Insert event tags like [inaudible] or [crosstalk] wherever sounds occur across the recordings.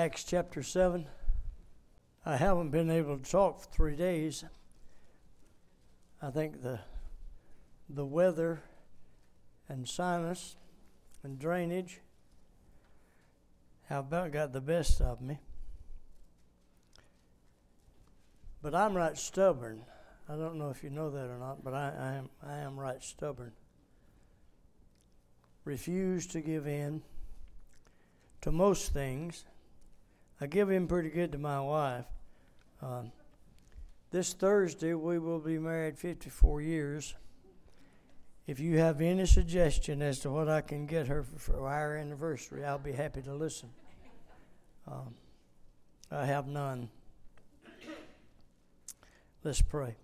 Acts chapter 7. I haven't been able to talk for three days. I think the, the weather and sinus and drainage have about got the best of me. But I'm right stubborn. I don't know if you know that or not, but I, I am I am right stubborn. Refuse to give in to most things I give in pretty good to my wife. Uh, this Thursday, we will be married 54 years. If you have any suggestion as to what I can get her for, for our anniversary, I'll be happy to listen. Um, I have none. Let's pray.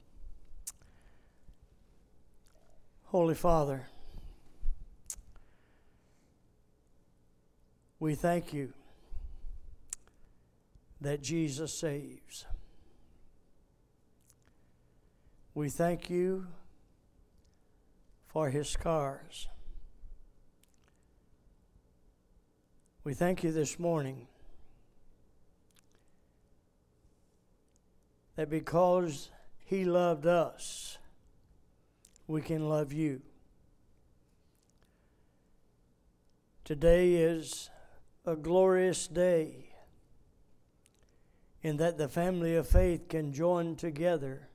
Holy Father, we thank you that Jesus saves. We thank you for his scars. We thank you this morning that because he loved us, we can love you. Today is a glorious day in that the family of faith can join together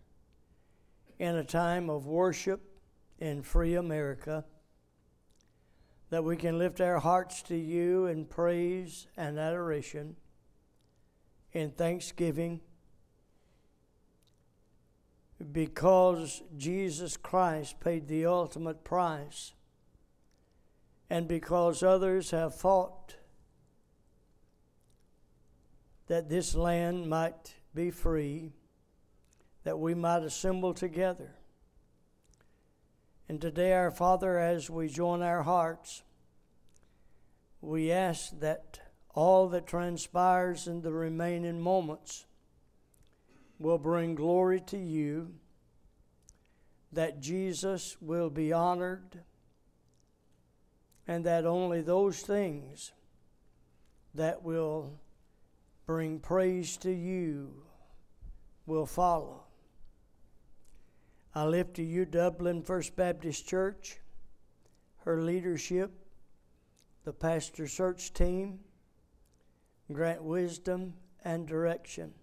in a time of worship in free America, that we can lift our hearts to you in praise and adoration, in thanksgiving, because Jesus Christ paid the ultimate price, and because others have fought that this land might be free, that we might assemble together. And today, our Father, as we join our hearts, we ask that all that transpires in the remaining moments will bring glory to you, that Jesus will be honored, and that only those things that will bring praise to you will follow. I lift to you Dublin First Baptist Church, her leadership, the pastor search team, grant wisdom and direction.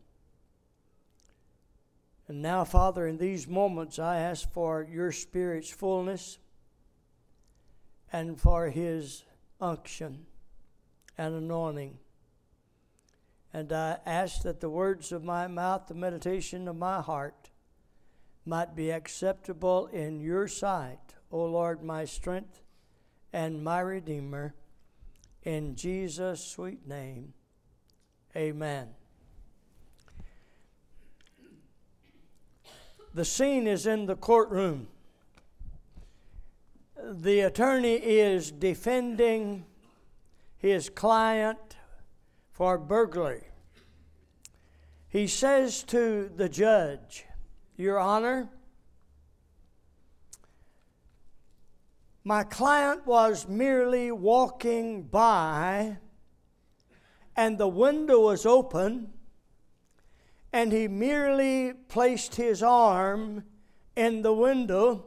And now, Father, in these moments, I ask for your Spirit's fullness and for His unction and anointing. And I ask that the words of my mouth, the meditation of my heart, might be acceptable in your sight, O Lord, my strength and my Redeemer. In Jesus' sweet name, amen. The scene is in the courtroom. The attorney is defending his client for burglary. He says to the judge, Your Honor, my client was merely walking by and the window was open and he merely placed his arm in the window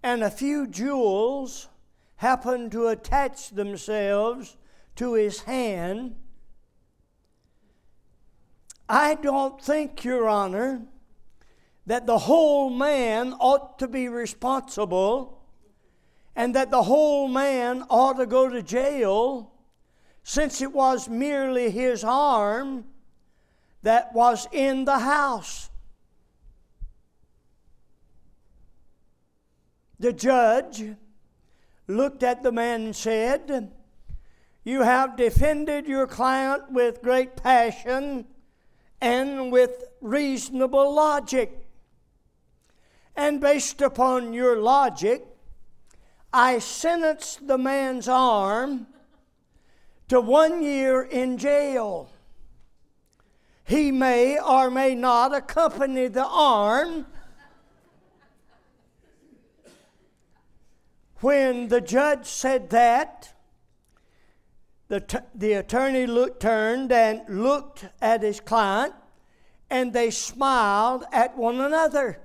and a few jewels happened to attach themselves to his hand. I don't think, Your Honor, that the whole man ought to be responsible and that the whole man ought to go to jail since it was merely his arm that was in the house. The judge looked at the man and said, You have defended your client with great passion and with reasonable logic. And based upon your logic, I sentenced the man's arm to one year in jail. He may or may not accompany the arm. When the judge said that, the, t- the attorney looked, turned and looked at his client, and they smiled at one another.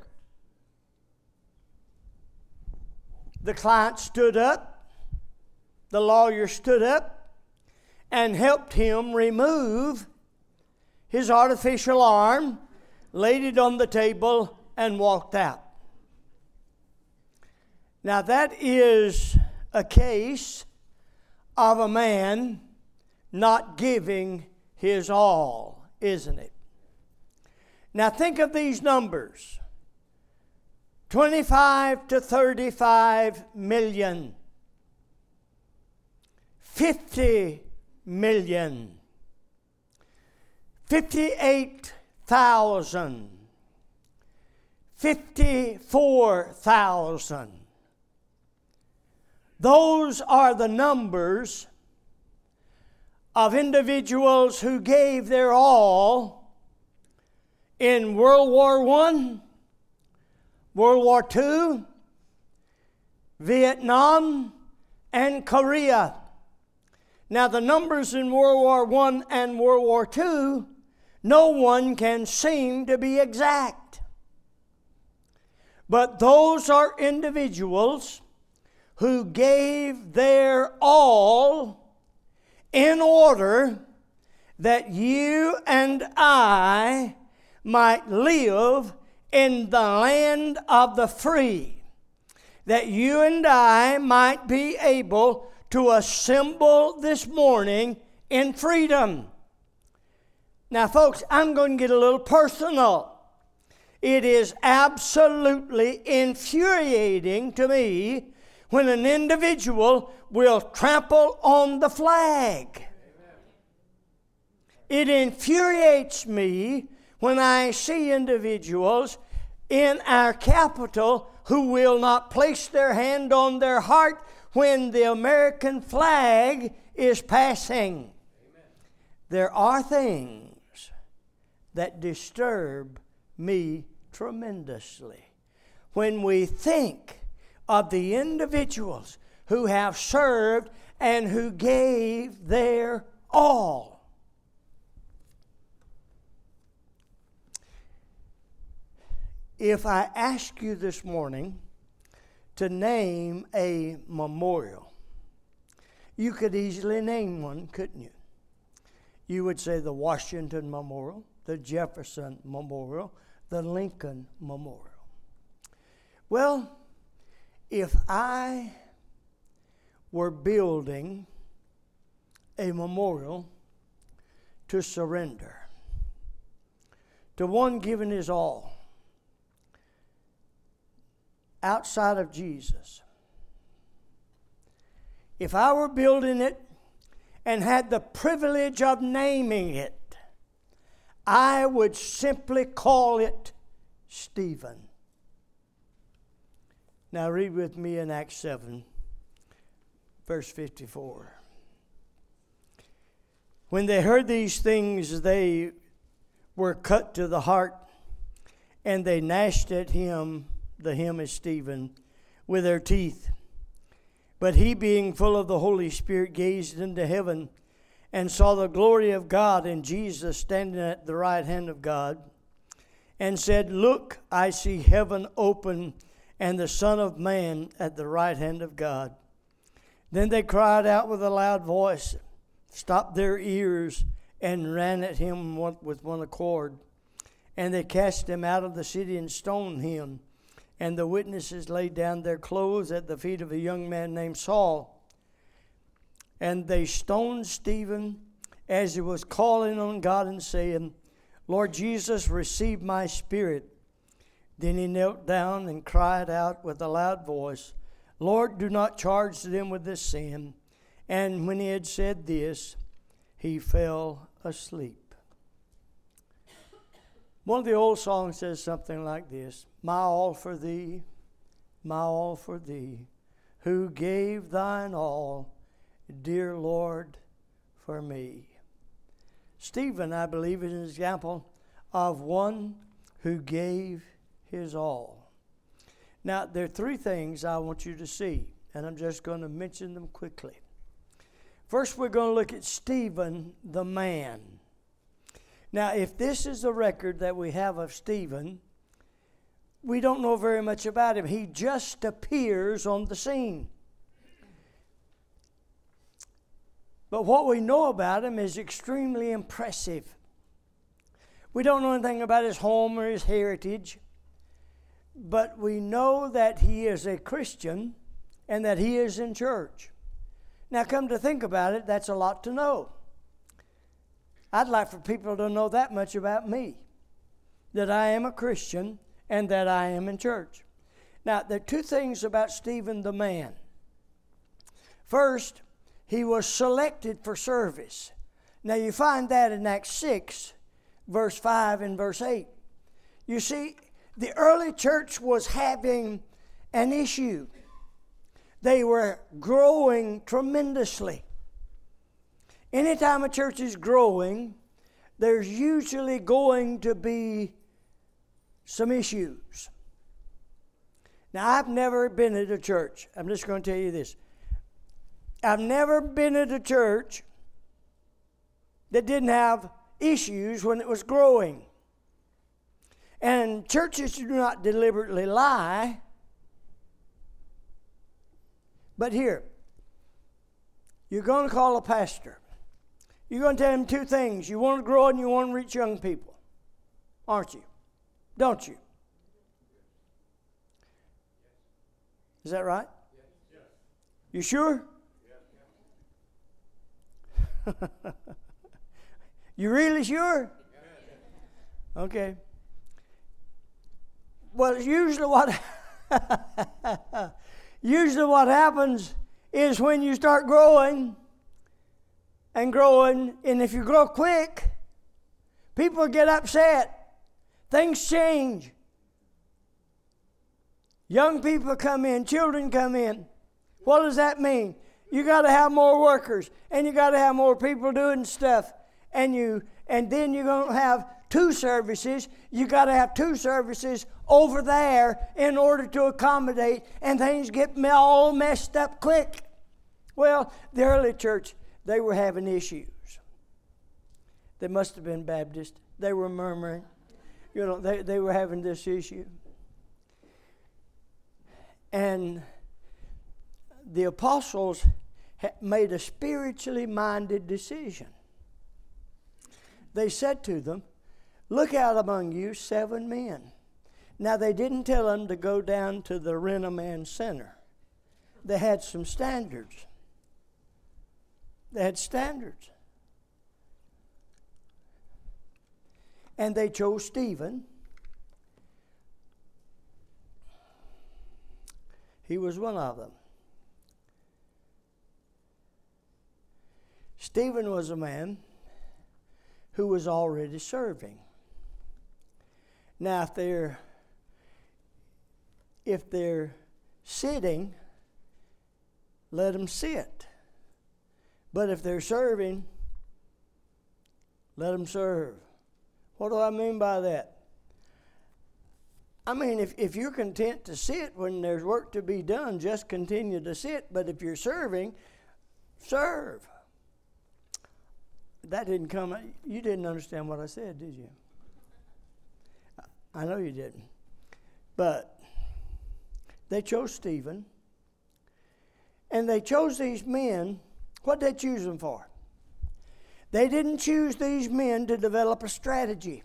The client stood up, the lawyer stood up, and helped him remove his artificial arm, laid it on the table, and walked out. Now, that is a case of a man not giving his all, isn't it? Now, think of these numbers 25 to 35 million, 50 million, 58,000, 54,000. Those are the numbers of individuals who gave their all in World War I, World War II, Vietnam, and Korea. Now, the numbers in World War I and World War II, no one can seem to be exact. But those are individuals who gave their all in order that you and I might live in the land of the free, that you and I might be able to assemble this morning in freedom. Now, folks, I'm going to get a little personal. It is absolutely infuriating to me when an individual will trample on the flag. It infuriates me when I see individuals in our capital who will not place their hand on their heart when the American flag is passing. Amen. There are things that disturb me tremendously. When we think of the individuals who have served and who gave their all. If I ask you this morning to name a memorial, you could easily name one, couldn't you? You would say the Washington Memorial, the Jefferson Memorial, the Lincoln Memorial. Well, if I were building a memorial to surrender, to one giving his all, outside of Jesus, if I were building it and had the privilege of naming it, I would simply call it Stephen. Now, read with me in Acts 7, verse 54. When they heard these things, they were cut to the heart, and they gnashed at him, the him is Stephen, with their teeth. But he, being full of the Holy Spirit, gazed into heaven and saw the glory of God and Jesus standing at the right hand of God, and said, Look, I see heaven open and the Son of Man at the right hand of God. Then they cried out with a loud voice, stopped their ears, and ran at him with one accord. And they cast him out of the city and stoned him. And the witnesses laid down their clothes at the feet of a young man named Saul. And they stoned Stephen as he was calling on God and saying, Lord Jesus, receive my spirit. Then he knelt down and cried out with a loud voice, Lord, do not charge them with this sin. And when he had said this, he fell asleep. One of the old songs says something like this My all for thee, my all for thee, who gave thine all, dear Lord, for me. Stephen, I believe, is an example of one who gave his all. Now, there are three things I want you to see, and I'm just going to mention them quickly. First, we're going to look at Stephen the man. Now, if this is the record that we have of Stephen, we don't know very much about him. He just appears on the scene. But what we know about him is extremely impressive. We don't know anything about his home or his heritage, but we know that he is a Christian and that he is in church. Now, come to think about it, that's a lot to know. I'd like for people to know that much about me that I am a Christian and that I am in church. Now, there are two things about Stephen the man. First, he was selected for service. Now, you find that in Acts 6, verse 5 and verse 8. You see, the early church was having an issue. They were growing tremendously. Anytime a church is growing, there's usually going to be some issues. Now, I've never been at a church. I'm just going to tell you this. I've never been at a church that didn't have issues when it was growing. And churches do not deliberately lie. But here, you're going to call a pastor. You're going to tell him two things. You want to grow and you want to reach young people, aren't you? Don't you? Is that right? You sure? [laughs] you really sure? Okay. Well, usually what [laughs] usually what happens is when you start growing and growing, and if you grow quick, people get upset. Things change. Young people come in, children come in. What does that mean? You got to have more workers and you got to have more people doing stuff. And you and then you're to have two services. You got to have two services over there in order to accommodate and things get all messed up quick. Well, the early church they were having issues. They must have been Baptist. They were murmuring. You know, they, they were having this issue. And the apostles made a spiritually minded decision. They said to them, Look out among you seven men. Now, they didn't tell them to go down to the Rent-A-Man Center, they had some standards. They had standards. And they chose Stephen. He was one of them. Stephen was a man who was already serving. Now, if they're if they're sitting, let them sit. But if they're serving, let them serve. What do I mean by that? I mean, if, if you're content to sit when there's work to be done, just continue to sit. But if you're serving, serve. That didn't come, you didn't understand what I said, did you? I know you didn't. But they chose Stephen, and they chose these men what did they choose them for? They didn't choose these men to develop a strategy.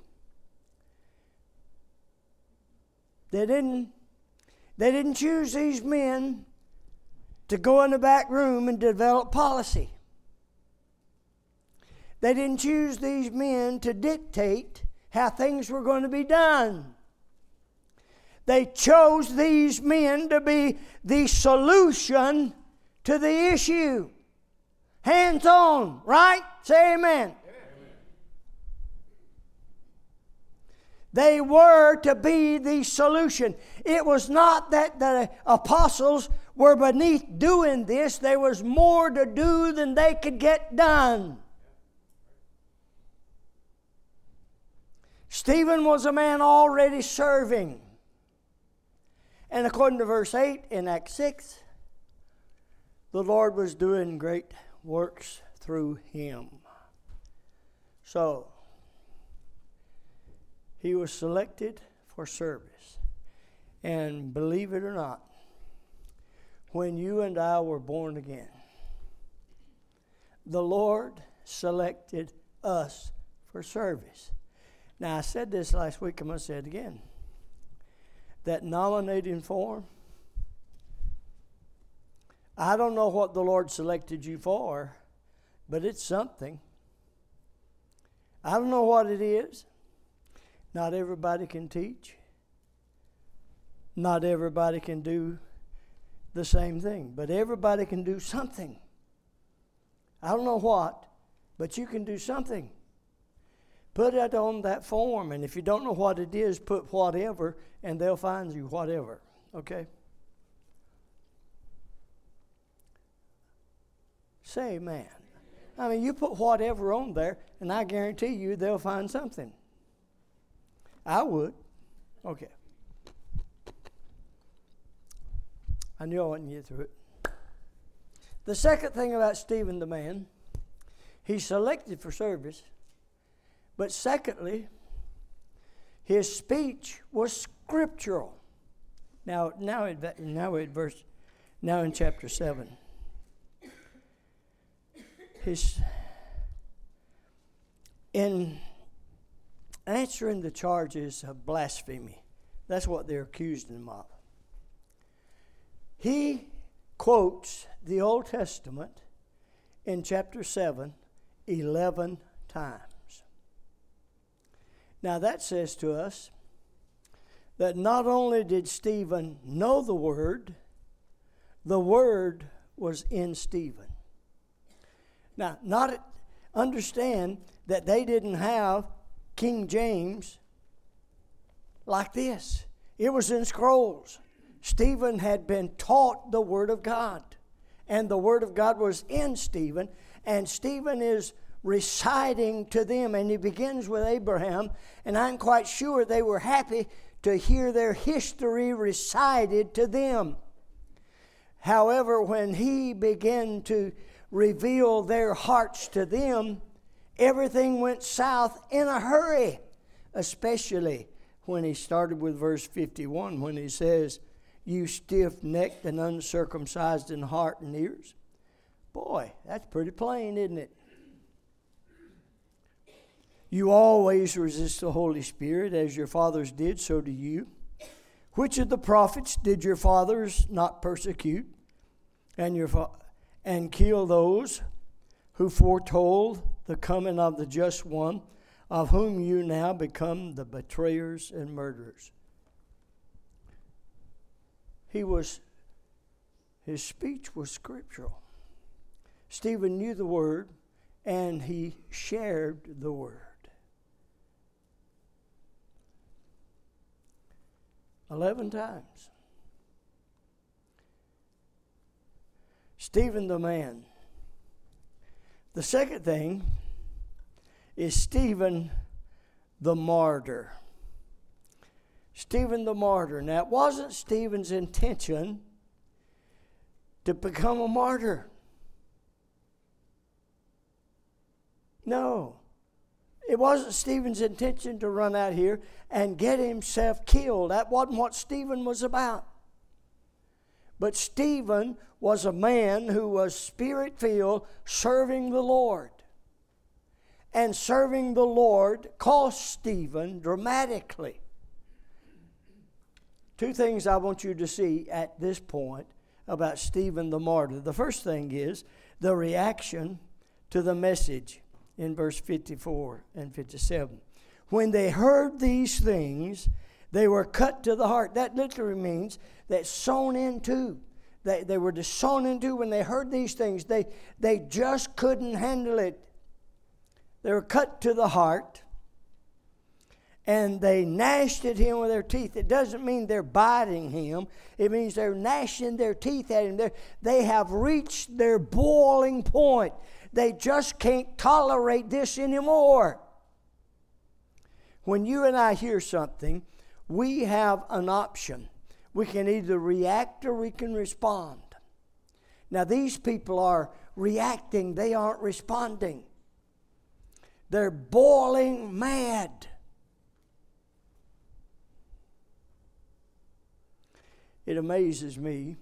They didn't, they didn't choose these men to go in the back room and develop policy. They didn't choose these men to dictate how things were going to be done. They chose these men to be the solution to the issue. Hands on, right? Say amen. They were to be the solution. It was not that the apostles were beneath doing this, there was more to do than they could get done. Stephen was a man already serving. And according to verse 8 in Acts 6, the Lord was doing great works through him. So, he was selected for service. And believe it or not, when you and I were born again, the Lord selected us for service. Now, I said this last week, I'm going to say it again. That nominating form, I don't know what the Lord selected you for, but it's something. I don't know what it is. Not everybody can teach. Not everybody can do the same thing, but everybody can do something. I don't know what, but you can do something. Put it on that form, and if you don't know what it is, put whatever, and they'll find you whatever. Okay? Say amen. I mean, you put whatever on there, and I guarantee you they'll find something. I would. Okay. I knew I wouldn't get through it. The second thing about Stephen the man, he's selected for service, but secondly, his speech was scriptural. Now, now, now in verse, now in chapter seven, his in answering the charges of blasphemy. That's what they're accusing him of. He quotes the Old Testament in chapter 7 11 times. Now that says to us that not only did Stephen know the Word, the Word was in Stephen. Now, not understand that they didn't have King James like this. It was in scrolls. Stephen had been taught the Word of God, and the Word of God was in Stephen, and Stephen is reciting to them, and he begins with Abraham, and I'm quite sure they were happy to hear their history recited to them. However, when he began to reveal their hearts to them, everything went south in a hurry, especially when he started with verse 51 when he says, You stiff necked and uncircumcised in heart and ears. Boy, that's pretty plain, isn't it? You always resist the Holy Spirit as your fathers did, so do you. Which of the prophets did your fathers not persecute and, your fa- and kill those who foretold the coming of the just one, of whom you now become the betrayers and murderers. He was, his speech was scriptural. Stephen knew the word and he shared the word. Eleven times. Stephen the man. The second thing is Stephen the martyr. Stephen the martyr. Now, it wasn't Stephen's intention to become a martyr. No. It wasn't Stephen's intention to run out here and get himself killed. That wasn't what Stephen was about. But Stephen was a man who was spirit filled, serving the Lord and serving the Lord cost Stephen dramatically. Two things I want you to see at this point about Stephen the martyr. The first thing is the reaction to the message in verse 54 and 57. When they heard these things, They were cut to the heart. That literally means that sown into. They, they were just sown into when they heard these things. They, they just couldn't handle it. They were cut to the heart and they gnashed at him with their teeth. It doesn't mean they're biting him, it means they're gnashing their teeth at him. They're, they have reached their boiling point. They just can't tolerate this anymore. When you and I hear something, we have an option. We can either react or we can respond. Now, these people are reacting, they aren't responding. They're boiling mad. It amazes me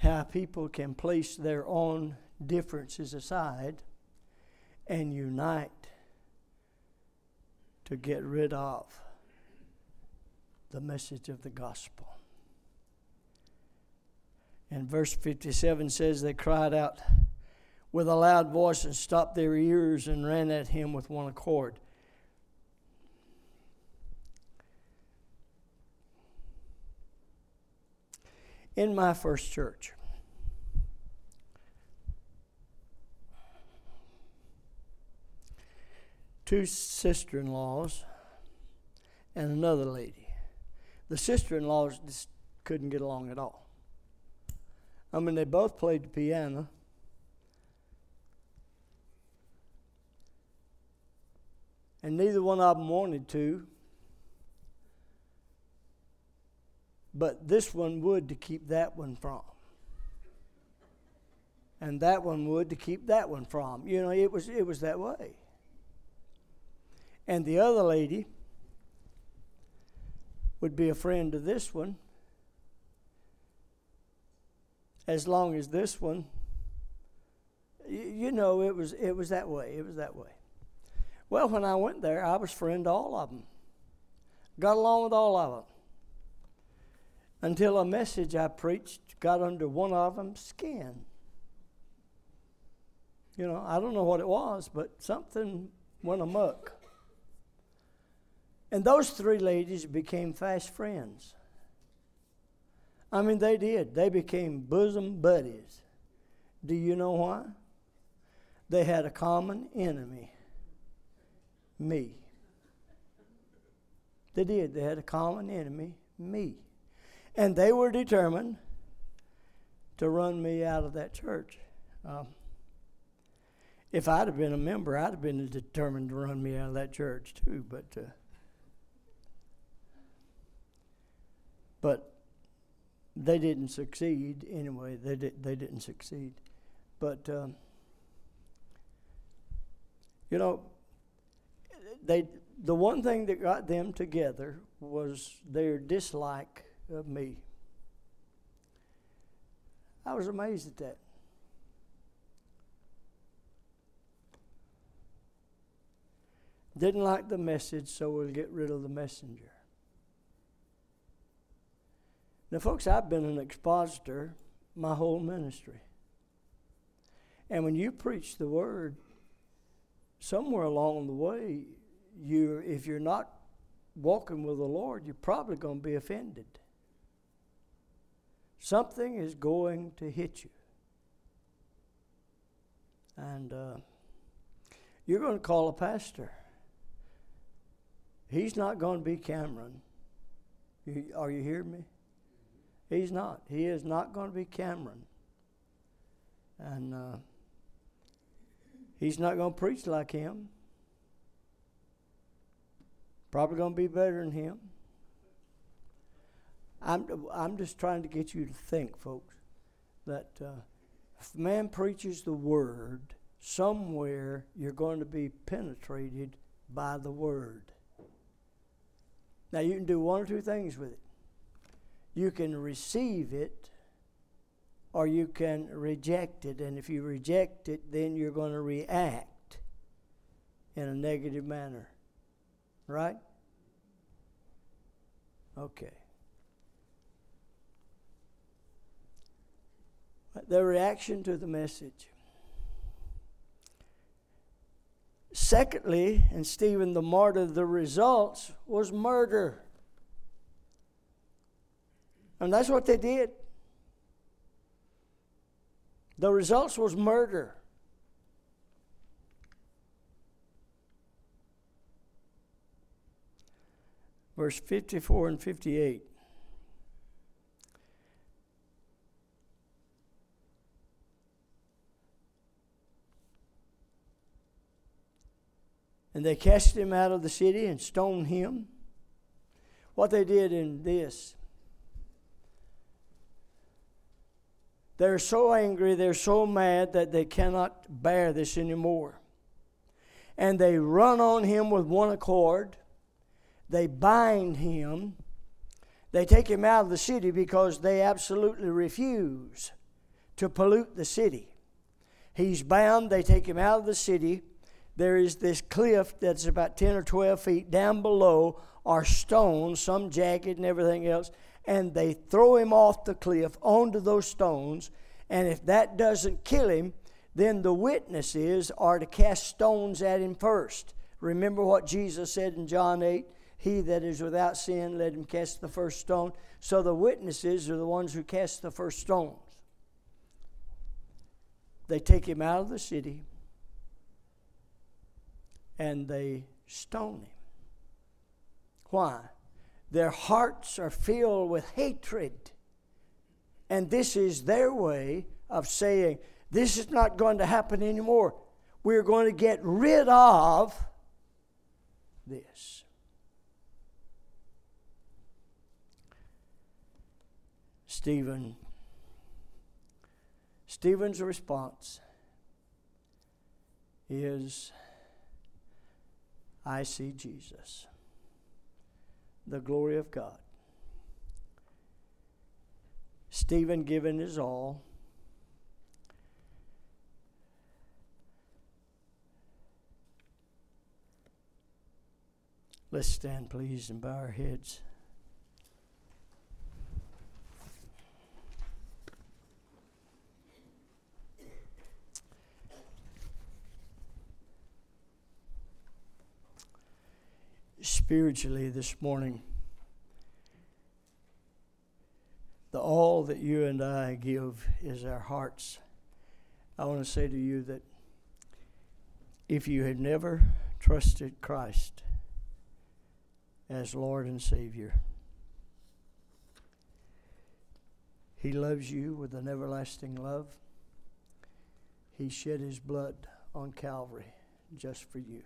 how people can place their own differences aside and unite to get rid of the message of the gospel. And verse 57 says, They cried out with a loud voice and stopped their ears and ran at him with one accord. In my first church, two sister in laws and another lady. The sister in laws just couldn't get along at all. I mean, they both played the piano. And neither one of them wanted to. But this one would to keep that one from. And that one would to keep that one from. You know, it was it was that way. And the other lady would be a friend to this one as long as this one you know it was it was that way it was that way well when i went there i was friend to all of them got along with all of them until a message i preached got under one of them's skin you know i don't know what it was but something went amuck and those three ladies became fast friends. I mean, they did. They became bosom buddies. Do you know why? They had a common enemy me. They did. They had a common enemy me. And they were determined to run me out of that church. Um, if I'd have been a member, I'd have been determined to run me out of that church too. But uh, But they didn't succeed anyway. They did. They didn't succeed. But um, you know, they the one thing that got them together was their dislike of me. I was amazed at that. Didn't like the message, so we'll get rid of the messenger. Now, folks, I've been an expositor my whole ministry. And when you preach the word, somewhere along the way, you if you're not walking with the Lord, you're probably going to be offended. Something is going to hit you. And uh, you're going to call a pastor. He's not going to be Cameron. You, are you hearing me? He's not. He is not going to be Cameron. And uh, he's not going to preach like him. Probably going to be better than him. I'm, I'm just trying to get you to think, folks, that uh, if man preaches the word, somewhere you're going to be penetrated by the word. Now, you can do one or two things with it you can receive it or you can reject it. And if you reject it, then you're going to react in a negative manner. Right? Okay. The reaction to the message. Secondly, and Stephen the martyr, the results was murder. And that's what they did. The results was murder. Verse 54 and 58. And they cast him out of the city and stoned him. What they did in this, they're so angry, they're so mad that they cannot bear this anymore. And they run on him with one accord. They bind him. They take him out of the city because they absolutely refuse to pollute the city. He's bound. They take him out of the city there is this cliff that's about 10 or 12 feet down below are stones, some jagged and everything else, and they throw him off the cliff onto those stones. And if that doesn't kill him, then the witnesses are to cast stones at him first. Remember what Jesus said in John 8 He that is without sin, let him cast the first stone. So the witnesses are the ones who cast the first stones. They take him out of the city and they stone him. Why? Their hearts are filled with hatred. And this is their way of saying, this is not going to happen anymore. We're going to get rid of this. Stephen. Stephen's response is I see Jesus, the glory of God. Stephen giving his all. Let's stand, please, and bow our heads. Spiritually this morning. The all that you and I give is our hearts. I want to say to you that if you had never trusted Christ as Lord and Savior, He loves you with an everlasting love. He shed His blood on Calvary just for you.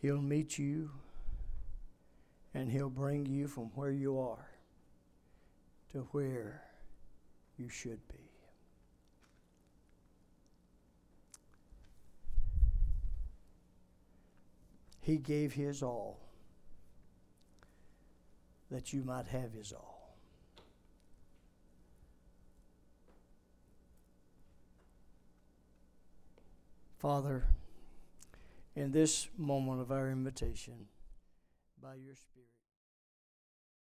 He'll meet you and He'll bring you from where you are to where you should be. He gave His all that you might have His all. Father, in this moment of our invitation by your Spirit.